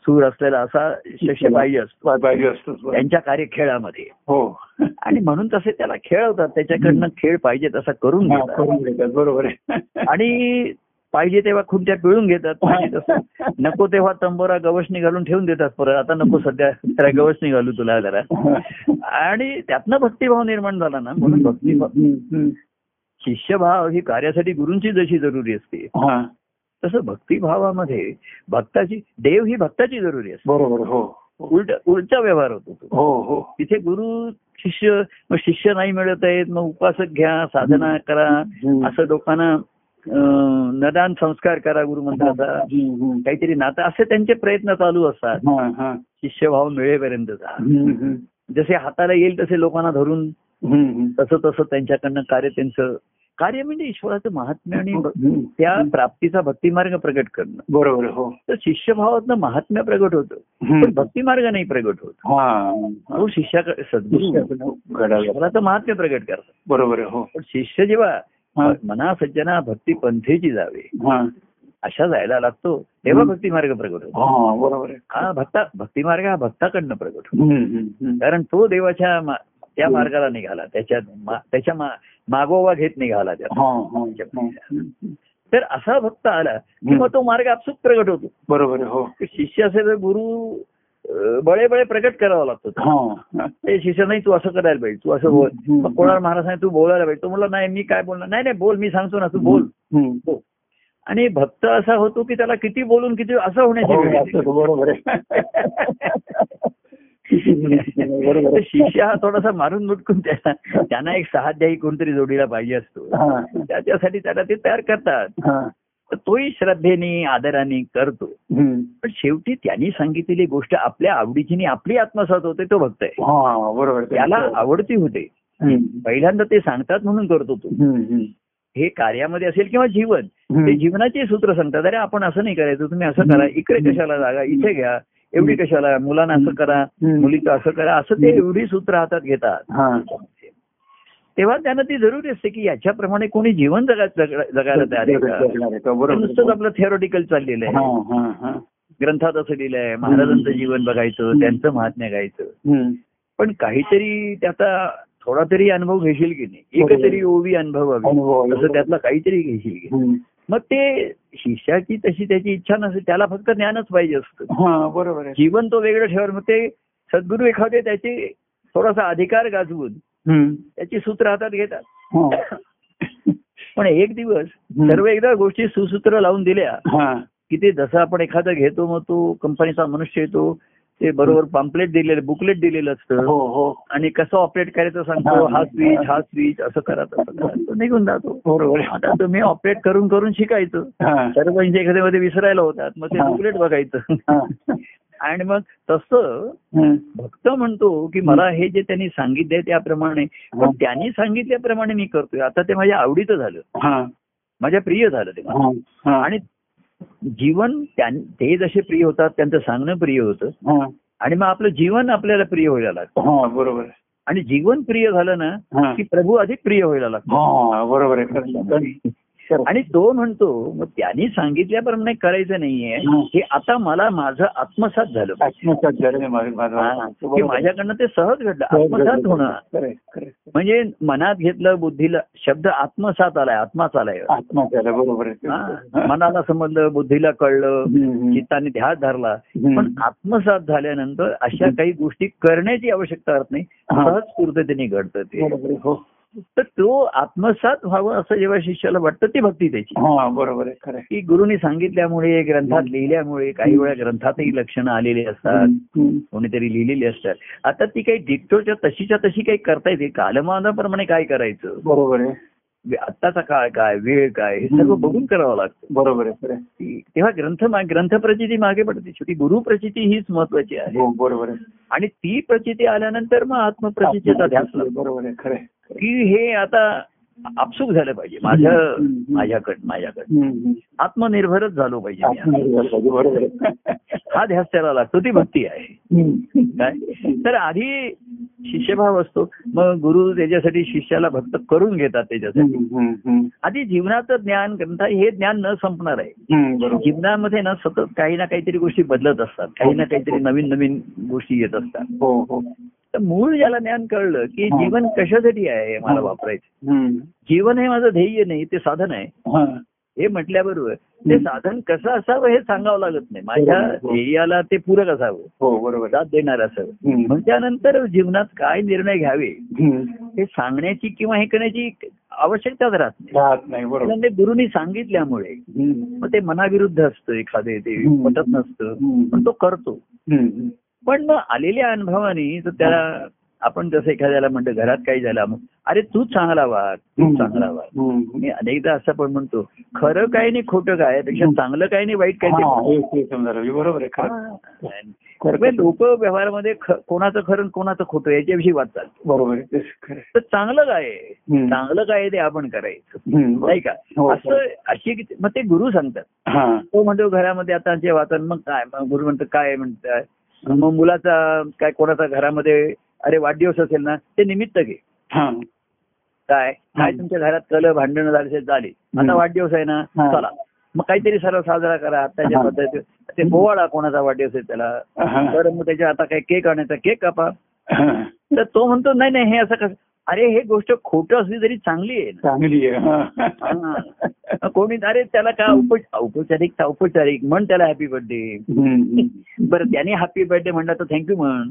सूर असलेला असा शिष्य पाहिजे असतो. पाहिजे बरोबर. त्यांच्या कार्यखेळामध्ये. हो. आणि म्हणून तसे त्याला खेळवतात त्याच्याकडनं खेळ पाहिजे तसा करून घेतात. बरोबर आणि पाहिजे तेव्हा खुंट्या पिळून घेतात. पाहिजे तसं. [LAUGHS] नको तेव्हा तंबोरा गवसणी घालून ठेवून देतात परत. आता नको सध्या. जरा गवसणी घालू तुला जरा. आणि त्यातनं भक्तिभाव निर्माण झाला ना. म्हणून भक्तिभाव. शिष्यभाव ही कार्यासाठी गुरूंची जशी जरुरी असते. तसं भक्तिभावामध्ये भक्ताची देव ही भक्ताची जरुरी असते बरोबर हो उलट उलटा व्यवहार होतो तो. हो हो तिथे गुरु शिष्य मग शिष्य नाही मिळत आहेत मग उपासक घ्या साधना करा. असं लोकांना नदान संस्कार करा गुरुमंत्राचा. काहीतरी नातं असे त्यांचे प्रयत्न चालू असतात हा, हा. शिष्यभाव मिळेपर्यंतचा. जसे हाताला येईल तसे लोकांना धरून. तसं तसं त्यांच्याकडनं कार्य त्यांचं कार्य म्हणजे ईश्वराचं महात्म्य आणि हम्म. त्या प्राप्तीचा भक्तिमार्ग प्रगट करणं. बरोबर हो. तर शिष्यभावातनं महात्म्य प्रगट होतं. पण भक्तिमार्ग नाही प्रगट होत. हा. तो शिष्याकडे सद्गुरू घडायला ईश्वराचं महात्म्य प्रगट करतात. बरोबर हो. पण शिष्य जेव्हा हा. मना सज्जना भक्ती पंथेची जावे हा. अशा जायला लागतो तेव्हा हम्म. भक्तिमार्ग प्रगट होतो. हा बरोबर हा भक्ता भक्तिमार्ग हा भक्ताकडनं प्रगट होतो. कारण तो देवाच्या त्या. मार्गाला निघाला. त्याच्या त्याच्या मागोवा घेत निघाला हा, हा, हा. तर असा भक्त आला की. मग तो मार्ग आपसूक प्रगट होतो. बरोबर हो. शिष्य असेल तर गुरु बळे बळे प्रगट करावा लागतो. तो. हा शिष्य नाही तू असं करायला पाहिजे. तू असं बोल. मग कोणाला महाराज नाही तू बोलायला पाहिजे. तो म्हणला नाही मी काय बोलणार? नाही नाही बोल मी सांगतो ना तू बोल. हो. आणि भक्त असा होतो की त्याला किती बोलून किती असं होण्याची [LAUGHS] [LAUGHS] शिष्य हा थोडासा मारून मुटकून त्याला त्यांना एक सहाध्यायी कोणतरी जोडीला पाहिजे असतो हा, त्याच्यासाठी त्याला ते तयार करतात हा. तोही श्रद्धेने आदराने करतो. पण शेवटी त्यांनी सांगितलेली गोष्ट आपल्या आवडीची आपली आत्मसात होते तो भक्त आहे हा बरोबर. त्याला आवडती होते. पहिल्यांदा ते सांगतात म्हणून करतो तो. हे कार्यामध्ये असेल किंवा जीवन. ते जीवनाचे सूत्र सांगतात अरे आपण असं नाही करायचं तुम्ही असं करा इकडे कशाला जागा इथे घ्या एवढी कशाला? मुलांना असं करा. मुलीचं असं करा. असं ते एवढी सूत्र हातात घेतात. तेव्हा त्यांना ती जरुरी असते की याच्याप्रमाणे कोणी जीवन जगा जग- जगायला तयार आहे आहे नुसतंच आहे. आपलं थिअरॉटिकल चाललेलं आहे. ग्रंथात असं लिहिलंय महाराजांचं जीवन बघायचं त्यांचं महात्म्य गायचं. पण काहीतरी त्याचा थोडा तरी अनुभव घेशील की नाही? एक तरी ओवी अनुभव. तसं त्यातला काहीतरी घेशील की. मग ते शिष्याची तशी त्याची इच्छा नसते त्याला फक्त ज्ञानच पाहिजे असतं हा बरोबर जीवन तो वेगळं ठेवर मग ते सद्गुरू एखादे त्याचे थोडासा अधिकार गाजवून. त्याची सूत्र हातात घेतात हा. पण एक दिवस. सर्व एकदा गोष्टी सुसूत्र लावून दिल्या हा. की ते जसं आपण एखादं घेतो मग तो कंपनीचा मनुष्य येतो ते बरोबर पॅम्पलेट दिलेलं बुकलेट दिलेलं असतं हो हो आणि कसं ऑपरेट करायचं सांगतो हा. स्विच हा स्विच असं करा तसं करा निघून जातो बरोबर. आता तुम्ही ऑपरेट करून करून शिकायचं. सर्व एखाद्यामध्ये विसरायला होतात मग ते. बुकलेट बघायचं. आणि मग तसं. भक्त म्हणतो की मला हे जे त्यांनी सांगितलंय त्याप्रमाणे पण. त्यांनी सांगितल्याप्रमाणे मी करतोय आता ते माझ्या आवडीचं झालं हा, माझ्या प्रिय झालं ते आणि जीवन ते जसे प्रिय होतात त्यांचं सांगणं प्रिय होतं हा, आणि मग आपलं जीवन आपल्याला प्रिय व्हायला लागतं हा, बरोबर. आणि जीवन प्रिय झालं ना. की प्रभू अधिक प्रिय व्हायला लागतो हा, बरोबर आहे. आणि तो म्हणतो मग त्यांनी सांगितल्याप्रमाणे करायचं नाहीये हं. आता मला माझं आत्मसात झालं. आत्मसात झालं. माझ्याकडनं ते सहज घडलं आत्मसात होणं. म्हणजे मनात घेतलं बुद्धीला शब्द आत्मसात आलाय आत्माच आलाय बरोबर मनाला समजलं बुद्धीला कळलं. चित्ताने ध्यास धरला. पण आत्मसात झाल्यानंतर अशा काही गोष्टी करण्याची आवश्यकता नाही. सहज पूर्ततेने घडतं ते तर तो आत्मसात व्हावं असं जेव्हा शिष्याला वाटतं ती भक्ती त्याची हा बरोबर आहे खरं. की गुरुनी सांगितल्यामुळे ग्रंथात लिहिल्यामुळे काही वेळा ग्रंथातही लक्षणं आलेली असतात. कोणीतरी लिहिलेली असतात. आता ती काही डिक्टोच्या तशीच्या तशी काही करता येते. कालमानाप्रमाणे काय करायचं? बरोबर आहे. आत्ताचा काळ काय? वेळ काय? हे सर्व बघून करावं लागतं. बरोबर आहे तेव्हा ग्रंथ ग्रंथ प्रचिती मागे पडते. शेवटी गुरु प्रचिती हीच महत्वाची आहे. हो बरोबर आणि ती प्रचिती आल्यानंतर मग आत्मप्रचितीचा ध्यास बरोबर आहे खरं. की हे आता आपसूक झालं पाहिजे. माझ्या. माझ्याकडं माझ्याकडं. आत्मनिर्भरच झालो पाहिजे हा ध्यास त्याला लागतो ती भक्ती आहे. काय? तर आधी शिष्यभाव असतो. मग गुरु त्याच्यासाठी शिष्याला भक्त करून घेतात त्याच्यासाठी. आधी जीवनाचं ज्ञान ग्रंथ हे ज्ञान न संपणार आहे. जीवनामध्ये ना सतत काही ना काहीतरी गोष्टी बदलत असतात. काही ना काहीतरी नवीन नवीन गोष्टी येत असतात. हो हो. तर मूळ ज्याला ज्ञान कळलं की. जीवन कशासाठी आहे मला वापरायचं. जीवन हे माझं ध्येय नाही ते साधन आहे हा. म्हटल्याबरोबर ते साधन कसं असावं हे सांगावं लागत नाही माझ्या. ध्येयाला ते पूरक असावं हो बरोबर. साथ देणार असावं. मग त्यानंतर जीवनात काय निर्णय घ्यावे. हे सांगण्याची किंवा हे करण्याची आवश्यकताच राहत नाही गुरुनी सांगितल्यामुळे. मग ते मनाविरुद्ध असतं एखादे ते. पटत नसतं. पण तो करतो. पण मग आलेल्या अनुभवाने तर त्याला आपण जसं एखाद्याला म्हणतो घरात काही झालं मग अरे तू चांगला वाग तू चांगला वाग हम्म. मी अनेकदा असं पण म्हणतो खरं काय नाही खोटं काय? पेक्षा चांगलं काय नाही वाईट काय हा, हे- हे पाहिजे. बरोबर आहे हा. लोक व्यवहारामध्ये कोणाचं खरं कोणाचं खोटं याच्याविषयी वाद चालतो. बरोबर तेच. तर चांगलं काय. चांगलं काय ते आपण करायचं. नाही का? हो, असं अशी मग ते गुरु सांगतात. हा. तो म्हणतो घरामध्ये आता जे वाचन मग काय? गुरु म्हणतो काय म्हणताय मग मुलाचा काय कोणाचा घरामध्ये अरे वाढदिवस असेल ना ते निमित्त घे काय काय. तुमच्या घरात कल भांडणं झाले झाली आता. वाढदिवस आहे ना. चला मग काहीतरी सर्व साजरा करा आताच्या हा. पद्धती ते पोवाडा कोणाचा वाढदिवस आहे त्याला. तर मग त्याच्या आता काय केक आणायचा केक कापा. तर तो म्हणतो नाही नाही हे असं कसं अरे हे गोष्ट खोटं असली तरी चांगली आहे चांगली आहे. कोणी अरे त्याला का औपच औपचारिक औपचारिक म्हण त्याला हॅपी बर्थडे. बरं त्याने हॅपी बर्थडे म्हणला तर थँक्यू म्हण.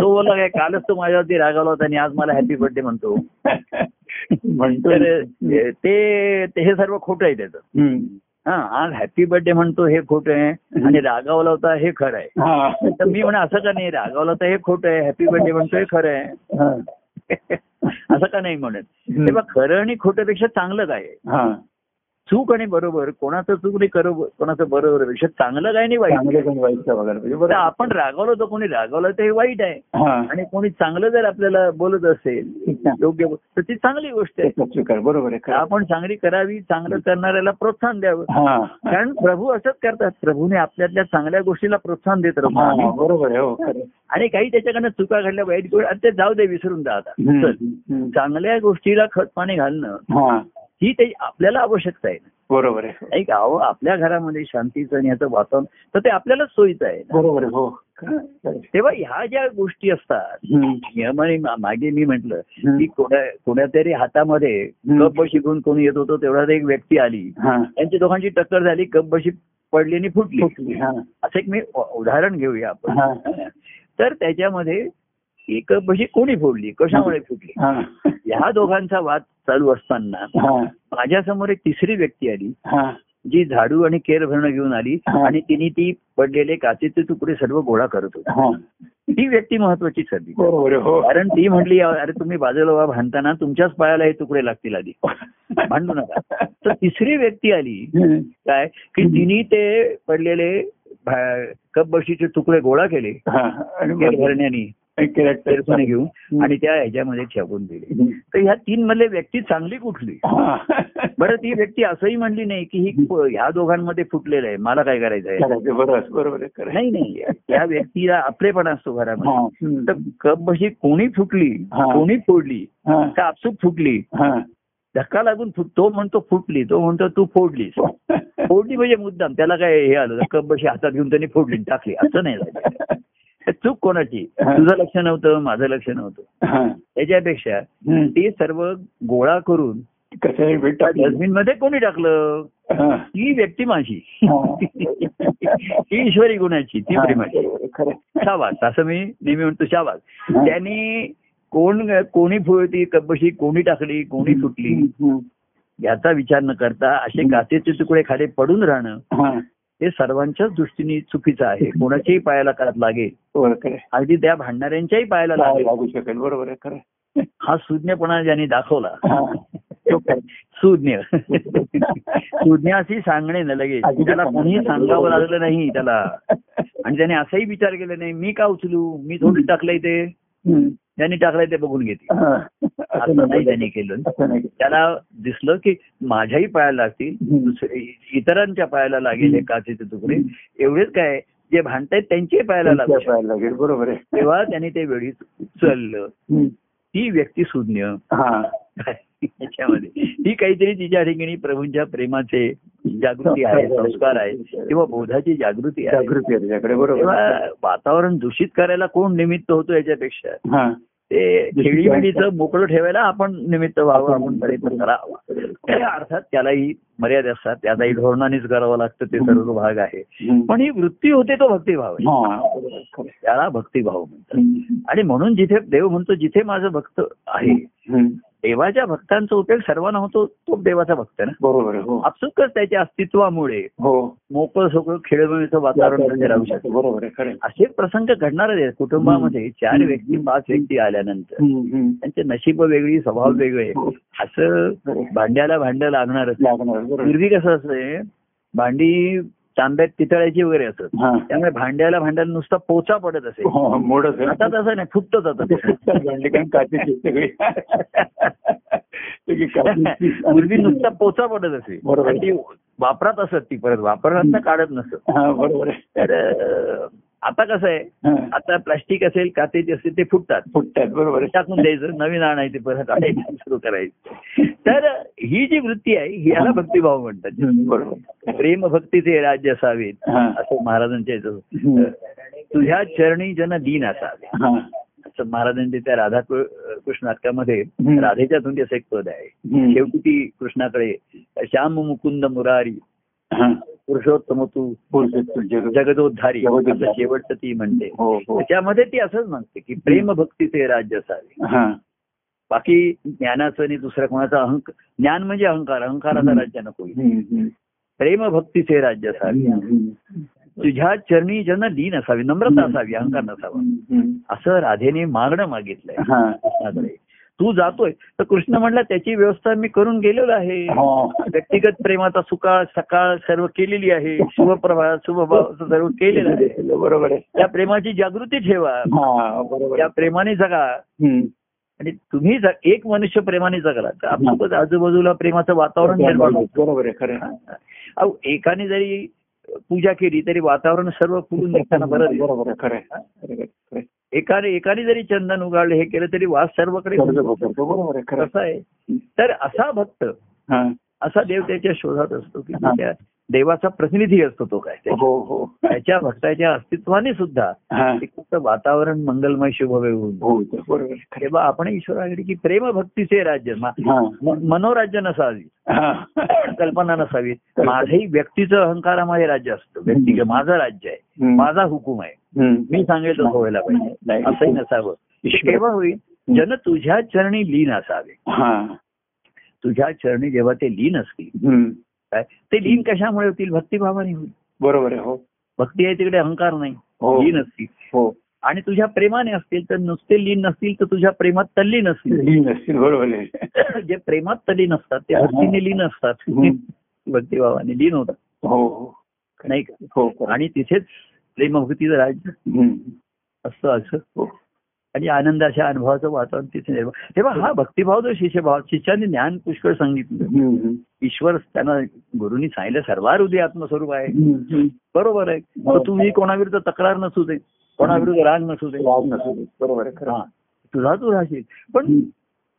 तो बोलला काय कालच तो माझ्यावरती रागावला होता आणि आज मला हॅपी बर्थडे म्हणतो म्हणतो तर ते ते हे सर्व खोटं आहे त्याचं. हा आज हॅपी बर्थडे म्हणतो हे खोटं आहे आणि रागावला होता हे खरं आहे. तर मी म्हणा असं का नाही रागावला तर हे खोटं आहे हॅपी बर्थडे म्हणतो हे खरं आहे. [LAUGHS] असं का नाही म्हणत? तेव्हा खरं आणि खोटं चांगलं काय आहे? चूक आणि बरोबर कोणाचं चूक नाही करो कोणाचं बरोबर पेक्षा चांगलं काय नाही वाईट? तर बरोबर आपण रागावलो तर कोणी रागावलं तर हे वाईट आहे. आणि कोणी चांगलं जर आपल्याला बोलत असेल योग्य तर ती चांगली गोष्ट आहे. बरोबर आहे. आपण चांगली करावी चांगलं करणाऱ्याला प्रोत्साहन द्यावं. कारण प्रभू असंच करतात. प्रभूने आपल्यातल्या चांगल्या गोष्टीला प्रोत्साहन देत राहतो बरोबर आहे हो आणि काही त्याच्याकडनं चुका घडल्या वाईट गोष्ट ते जाऊ दे विसरून जा आता हम्म, चल. हम्म. चांगल्या गोष्टीला खत पाणी घालणं हा ते आपल्याला आवश्यकता आहे बरोबर आहे नाही का अहो आपल्या घरामध्ये शांतीचं आणि ह्याचं वातावरण तर ते आपल्यालाच सोयीचं आहे. बरोबर आहे हो. तेव्हा ह्या ज्या गोष्टी असतात नियमाने मागे मी म्हंटल. की कोणा कोणातरी हातामध्ये. कप शिकून कोणी येत होतो तेवढ्यात एक व्यक्ती आली त्यांची दोघांची टक्कर झाली कप बशी पडली आणि फुटली असं एक मी उदाहरण घेऊया आपण. तर त्याच्यामध्ये कप बशी कोणी फोडली? कशामुळे फुटली ह्या दोघांचा वाद चालू असताना हा. माझ्यासमोर एक तिसरी व्यक्ती आली. जी झाडू आणि केर भरणं घेऊन आली. आणि तिने ती पडलेले काचेचे तुकडे सर्व गोळा करत होती. ती व्यक्ती महत्वाची ठरली. हो. कारण ती म्हटली अरे तुम्ही बाजूला वा भांडताना तुमच्याच पायाला हे तुकडे लागतील आधी. भांडू नका. तर तिसरी व्यक्ती आली. काय? की तिने ते पडलेले कप बशीचे तुकडे गोळा केले. आणि केर. भरण्यानी. घेऊन. आणि त्या ह्याच्यामध्ये ठेवून दिले. तर ह्या तीन मधले व्यक्ती चांगली कुठली हा. बरं ती व्यक्ती असंही म्हणली नाही की ही ह्या दोघांमध्ये फुटलेलं आहे मला काय करायचं आहे बरोबर. नाही नाही त्या व्यक्तीला आपलेपणा असतो घरामध्ये हा. तर कप बशी कोणी फुटली हा. कोणी फोडली हा. का आपसूक फुटली हा. धक्का लागून तो म्हणतो फुटली तो म्हणतो तू फोडलीस फोडली म्हणजे मुद्दाम त्याला काय हे आलं कप बशी हातात घेऊन त्यांनी फोडली टाकली असं नाही झालं हे [LAUGHS] चूक कोणाची. तुझं लक्ष नव्हतं माझं लक्ष नव्हतं. त्याच्यापेक्षा. ते सर्व गोळा करून. डस्टबिनमध्ये कोणी टाकलं. ती व्यक्ती माझी. ती ईश्वरी गुणाची ती प्रेमाची. शाबास असं मी नेहमी म्हणतो शाबास. त्यांनी कोण कोणी फुलती कब्बशी कोणी टाकली कोणी फुटली. याचा विचार न करता असे. काचेचे तुकडे खाली पडून राहणं हा. हे सर्वांच्याच दृष्टीने चुकीचं आहे कोणाच्याही पायाला करत लागेल. अगदी त्या भांडणाऱ्यांच्याही पायाला लागेल लागू शकेल बरोबर आहे. हा सुज्ञपणा ज्यांनी दाखवला. तो. सुज्ञ सुज्ञ अशी सांगणे न लगेच त्याला. कोणीही सांगावं लागलं नाही त्याला आणि त्याने असाही विचार केला नाही मी का उचलू मी थोडी टाकलंय ते. त्यांनी टाकलंय ते बघून घेते. असं नाही त्यांनी केलं. त्याला दिसलं की माझ्याही पायाला लागतील इतरांच्या पायाला लागेल हे काचेचे तुकडे. एवढेच काय जे भांडतायत त्यांच्याही पायाला लागेल. बरोबर आहे. तेव्हा त्यांनी ते वेळी उचललं. ती व्यक्ती सुज्ञ हा. याच्यामध्ये. ही काहीतरी तिच्या ठिकाणी प्रभूंच्या प्रेमाचे जागृती आहे [LAUGHS] संस्कार आहे किंवा बोधाची जागृती आहे. वातावरण दूषित करायला कोण निमित्त होतो याच्यापेक्षा? खेळीमेळीचं मोकळं ठेवायला आपण निमित्त व्हावं आपण प्रयत्न करावा अर्थात त्यालाही मर्यादा असतात त्यालाही धोरणानेच करावं लागतं ते सर्व भाग आहे. पण ही वृत्ती होते तो भक्तिभाव आहे हा. त्याला भक्तिभाव म्हणतात. आणि म्हणून जिथे देव म्हणतो जिथे माझं भक्त आहे. देवाच्या भक्तांचा उपयोग सर्वांना होतो तो देवाचा भक्त ना? बरोबर हो. आपसुकच त्याच्या अस्तित्वामुळे हो. मोकळं सोकळं खेळमेळीचं वातावरण तिथे राहू शकतं. बरोबर. असे प्रसंग घडणार आहेत कुटुंबामध्ये. चार. व्यक्ती पाच व्यक्ती आल्यानंतर. त्यांचे नशीब वेगळी स्वभाव वेगळे. हो. असं. भांड्याला भांडं लागणारच. पूर्वी कसं असतंय भांडी तांब्यात पितळायची वगैरे असत. हा. त्यामुळे भांड्याला भांड्याला नुसता पोचा पडत असे. हो, आहे. आता तसं नाही फुटत. पूर्वी नुसता पोचा पडत असे. ती वापरात असत ती परत वापरताना काढत नसत. हा बरोबर आता कसं आहे. आता प्लास्टिक असेल काचेचे असेल ते फुटतात फुटतात बरोबर टाकून द्यायचं नवीन आणायचे परत आणायचं सुरू करायचं [LAUGHS] तर ही जी वृत्ती आहे ही याला भक्तिभाव म्हणतात बरोबर प्रेम भक्तीचे राज्य असावेत. असं महाराजांच्या. तुझ्या चरणी जन दीन असावे. असं महाराजांच्या त्या राधा कृष्ण नाटकामध्ये. राधेच्या असं एक पद आहे. शेवटी ती कृष्णाकडे श्याम मुकुंद मुरारी. पुरुषोत्तम तू तू जग- जगदोद्धारी. असं शेवटचं ती म्हणते. हो हो. त्याच्यामध्ये ती असंच म्हणते की प्रेम भक्तीचे राज्य असावे. हा. बाकी ज्ञानाचं आणि दुसऱ्या कोणाचा अहंकार ज्ञान म्हणजे अहंकार अहंकाराचा. राज्य नको. प्रेम भक्तीचे राज्य असावे. तुझ्या चरणी जन लीन असावी नम्रता असावी अहंकार नसावा. असं राधेने मागणं मागितलंय. हा. तू जातोय. तर कृष्ण म्हणला त्याची व्यवस्था मी करून गेलेलो आहे. व्यक्तिगत प्रेमाचा सुकाळ सकाळ सर्व केलेली आहे. शुभप्रभा शुभभाव सर्व केलेलं आहे. बरोबर आहे. त्या प्रेमाची जागृती ठेवा. बरोबर त्या. प्रेमाने जगा. आणि तुम्ही एक मनुष्य प्रेमाने जगला. तर आजूबाजूला प्रेमाचं वातावरण निर्माण बरोबर आहे खरं एकाने जरी पूजा केली तरी वातावरण सर्व फुलून निघताना बरं. एकाने एकाने जरी चंदन उगाळले हे केलं तरी वास सर्वकडे. कसं आहे तर असा भक्त हा. असा देव त्याच्या शोधात असतो की. त्या देवाचा प्रतिनिधी असतो तो काय हो हो. त्याच्या भक्ताच्या अस्तित्वाने सुद्धा एक फक्त वातावरण मंगलमय शुभमय होऊन हो तेव्हा आपण ईश्वराकडे की प्रेम भक्तीचे राज्य. हा. मनोराज्य नसावी हा. कल्पना नसावी. माझंही व्यक्तीचं अहंकारामध्ये राज्य असतं. व्यक्ती माझं राज्य आहे. माझा हुकूम आहे. मी सांगेल व्हायला पाहिजे. असंही नसावं. केव्हा होईल? जन तुझ्या चरणी लीन असावे. तुझ्या चरणी जेव्हा ते लीन असतील. काय? ते लीन कशामुळे होतील? भक्तिभावाने होईल. बरोबर आहे हो. भक्ती आहे तिकडे अहंकार नाही. हो. लीन असतील. हो. आणि तुझ्या प्रेमाने असतील तर नुसते लीन नसतील तर तुझ्या प्रेमात तल्लीन असतील. लीन असतील बरोबर आहे. [COUGHS] जे प्रेमात तल्लीन असतात ते भक्तीने लीन असतात. [LAUGHS] भक्तिभावाने लीन होतात. हो हो. नाही का? हो खरं. आणि तिथेच प्रेमभक्तीचं राज्य. असतं असं. हो. आणि आनंदाच्या अनुभवाचं वातावरण तिथे निर्माण तेव्हा हा भक्तिभाव जो शिष्यभाव शिष्याने ज्ञान पुष्कळ सांगितलं. ईश्वर त्यांना गुरुनी सांगितलं सर्वारुदी आत्मस्वरूप आहे. बरोबर आहे हो. तुम्ही कोणाविरुद्ध तक्रार नसू दे कोणाविरुद्ध राग नसू दे राग नसू दे. बरोबर आहे हा तुझा तू राहशील पण.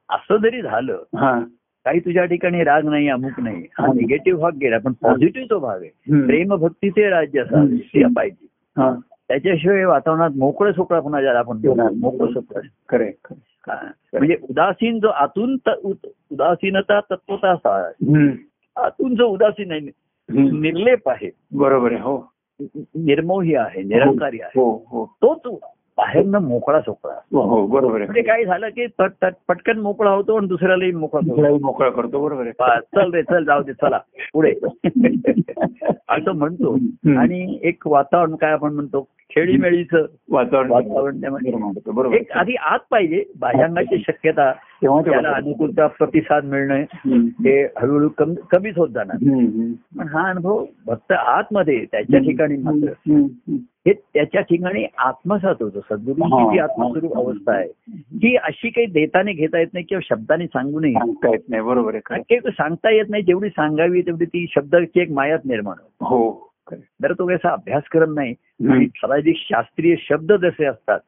असं जरी झालं हा काही तुझ्या ठिकाणी राग नाही अमुक नाही हा. निगेटिव्ह भाग गेला पण पॉझिटिव्ह जो भाग आहे. प्रेम भक्तीचे राज्य. ते पाहिजे हा त्याच्याशिवाय वातावरणात मोकळं सोकळा पुन्हा ज्याला आपण. मोकळं सोकळं आहे, आहे. हा. म्हणजे उदासीन जो आतून उदासीनता तत्वता. आतून जो उदासीन आहे. निर्लेप आहे बरोबर आहे हो निर्मोही आहे निरंकारी आहे हो हो तोच बाहेरनं मोकळा सोकळा. हो हो बरोबर म्हणजे काय झालं की पट- पट- पटकन मोकळा होतो आणि दुसऱ्यालाही मोकळा मोकळा करतो बरोबर चल रे चल जाऊ दे चला पुढे. [LAUGHS] असं म्हणतो. आणि एक वातावरण काय आपण म्हणतो? खेळीमेळीचं वातावरण वातावरण एक आधी आत पाहिजे बाह्यांगाची शक्यता. त्याला. अनुकूलता प्रतिसाद मिळणं. हे हळूहळू कमी कमीच होत जाणार. पण हा अनुभव फक्त आतमध्ये त्याच्या ठिकाणी मात्र. हे त्याच्या ठिकाणी आत्मसात होतो. सद्गुरूंची जी. आत्मस्वरूप अवस्था आहे ही अशी काही देताने घेता येत नाही किंवा शब्दाने सांगू नये. सांगता येत नाही. बरोबर आहे सांगता येत नाही जेवढी सांगावी तेवढी ती शब्दाची एक मायात निर्माण होते. हो. जर तो कसा अभ्यासक्रम नाही. आणि ठराविक शास्त्रीय शब्द जसे असतात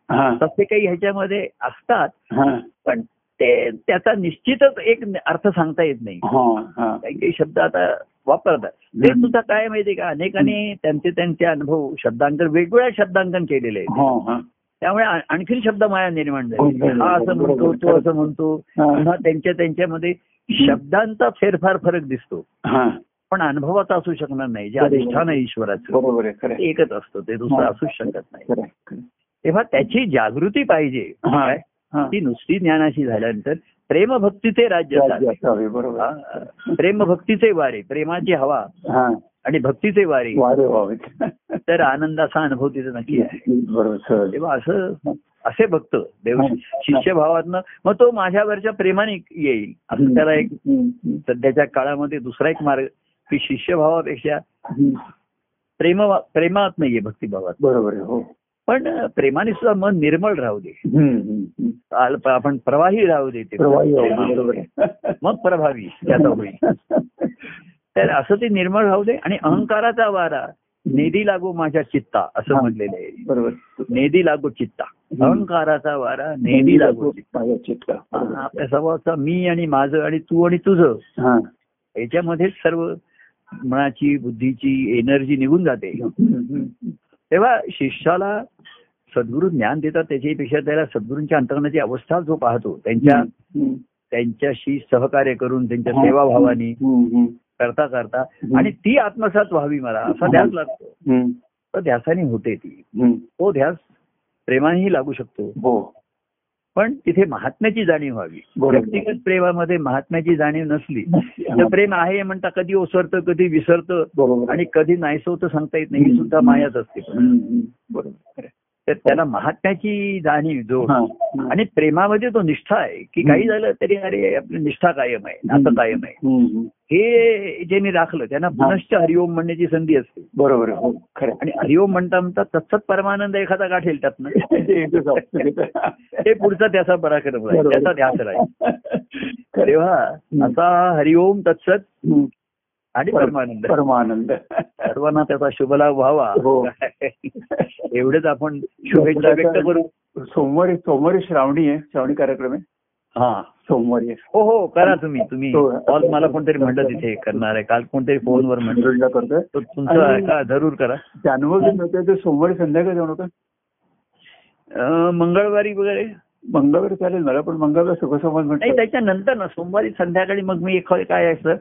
तसे काही ह्याच्यामध्ये असतात पण ते त्याचा निश्चितच एक अर्थ सांगता येत नाही. काही काही शब्द आता वापरतात ते. सुद्धा काय माहितीये का अनेकांनी त्यांचे त्यांचे अनुभव शब्दांकन वेगवेगळ्या शब्दांकन केलेले आहे हा हा त्यामुळे आ- आणखीन शब्द माया निर्माण झाली बरोबर, हा असं म्हणतो. तो असं म्हणतो हा. पुन्हा त्यांच्या त्यांच्यामध्ये शब्दांचा फेरफार फरक दिसतो हा पण अनुभवाचा असू शकणार नाही जे. अधिष्ठान आहे ईश्वराचं. एकच असतं ते दुसरं हा. असूच शकत नाही. तेव्हा त्याची जागृती पाहिजे हा. काय हा. ती नुसती ज्ञानाशी झाल्यानंतर प्रेमभक्तीचे राज्य राज्य बरोबर. हा. प्रेमभक्तीचे वारे प्रेमाची हवा आणि भक्तीचे वारे. तर आनंदाचा अनुभव तिथे नक्की आहे. बरोबर तेव्हा असं असे भक्त देव. शिष्यभावातनं मग तो माझ्यावरच्या प्रेमाने येईल. असं त्याला एक. सध्याच्या काळामध्ये दुसरा एक मार्ग की शिष्यभावापेक्षा. प्रेम प्रेमात नाहीये भक्तिभावात. बरोबर आहे हो. पण प्रेमाने सुद्धा मन निर्मळ राहू दे. आपण प्रवाही राहू दे ते. मग प्रभावी त्याचा होईल. तर असं ते निर्मळ राहू दे आणि अहंकाराचा वारा नेदी लागू माझ्या चित्ता असं. म्हटलेलं आहे. बरोबर. नेदी लागू चित्ता. अहंकाराचा वारा नेदी लागू चित्ता. माझ्या चित्त. आपल्या स्वभावाचा मी आणि माझं आणि तू आणि तुझं. याच्यामध्येच सर्व मनाची बुद्धीची एनर्जी निघून जाते. तेव्हा शिष्याला सद्गुरू ज्ञान देतात त्याच्यापेक्षा त्याला सद्गुरूंच्या अंतर्गणाची अवस्था जो पाहतो त्यांच्या. त्यांच्याशी सहकार्य करून त्यांच्या. सेवाभावानी. करता करता. आणि ती आत्मसात व्हावी मला असा ध्यास लागतो तर ध्यासाने होते ती. तो ध्यास प्रेमानेही लागू शकतो हो पण तिथे महात्म्याची जाणीव व्हावी. व्यक्तिगत प्रेमामध्ये महात्म्याची जाणीव नसली तर. प्रेम आहे म्हणता कधी ओसरतं कधी विसरतं आणि कधी नाहीसं होतं सांगता येत नाही ही सुद्धा मायाच असते. बरोबर. तर त्याला महात्म्याची जाणीव जो. आणि प्रेमामध्ये तो निष्ठा आहे की काही झालं तरी अरे आपली निष्ठा कायम आहे नातं कायम आहे. हे ज्यांनी राखलं त्यांना पुनश्च हरिओम म्हणण्याची संधी असते. बरोबर हो खरं. आणि हरिओम म्हणता म्हणता तत्सत परमानंद एखादा गाठेल त्यातनं. [LAUGHS] ते पुढचा त्याचा पराक्रम राहील. त्याचा ध्यास राहील. [LAUGHS] तेव्हा असा हरिओम तत्सत. आणि परमानंद. परमानंद. सर्वांना त्याचा शुभलाभ व्हावा. हो. [LAUGHS] एवढेच आपण शुभेच्छा व्यक्त करू. सोमवारी सोमवारी श्रावणी आहे श्रावणी कार्यक्रम आहे. हा. सोमवारी. हो हो करा तुम्ही तुम्ही. कॉल मला कोणतरी म्हणलं तिथे करणार आहे. काल कोणतरी फोनवर म्हणलं. तुमचं जरूर करा. नव्हते ते सोमवारी संध्याकाळी जाऊ नका मंगळवारी वगैरे? मंगळवारी चालेल मला पण मंगळवार सुखसंवाद म्हणतो त्याच्यानंतर ना सोमवारी संध्याकाळी मग मी एखादं काय असं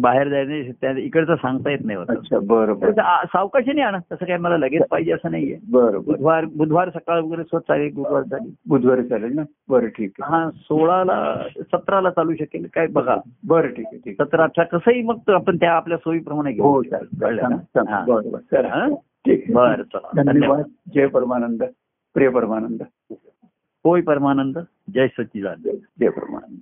बाहेर जायचं त्या- इकडचं सांगता येत नाही होतं. अच्छा बरं बरं. तसं आ- सावकाशीने आणा तसं काय मला लगेच पाहिजे असं नाहीये. बरं बरं. बुधवार बुधवार सकाळ वगैरे स्वतः चालेल गुरुवार चालेल. बुधवारी चालेल ना? बरं ठीक आहे. हा सोळाला सतराला चालू शकेल काय बघा. बरं ठीक आहे सतरा अठरा कसंही मग आपण त्या आपल्या सोयीप्रमाणे घेऊ. हो चालेल कळलं चालेल, ना? चालेल. बरं बरं. चला. हा? ठीक बरं चला. धन्यवाद. जय परमानंद. प्रिय परमानंद. होय परमानंद. जय सच्चिदानंद. जय परमानंद.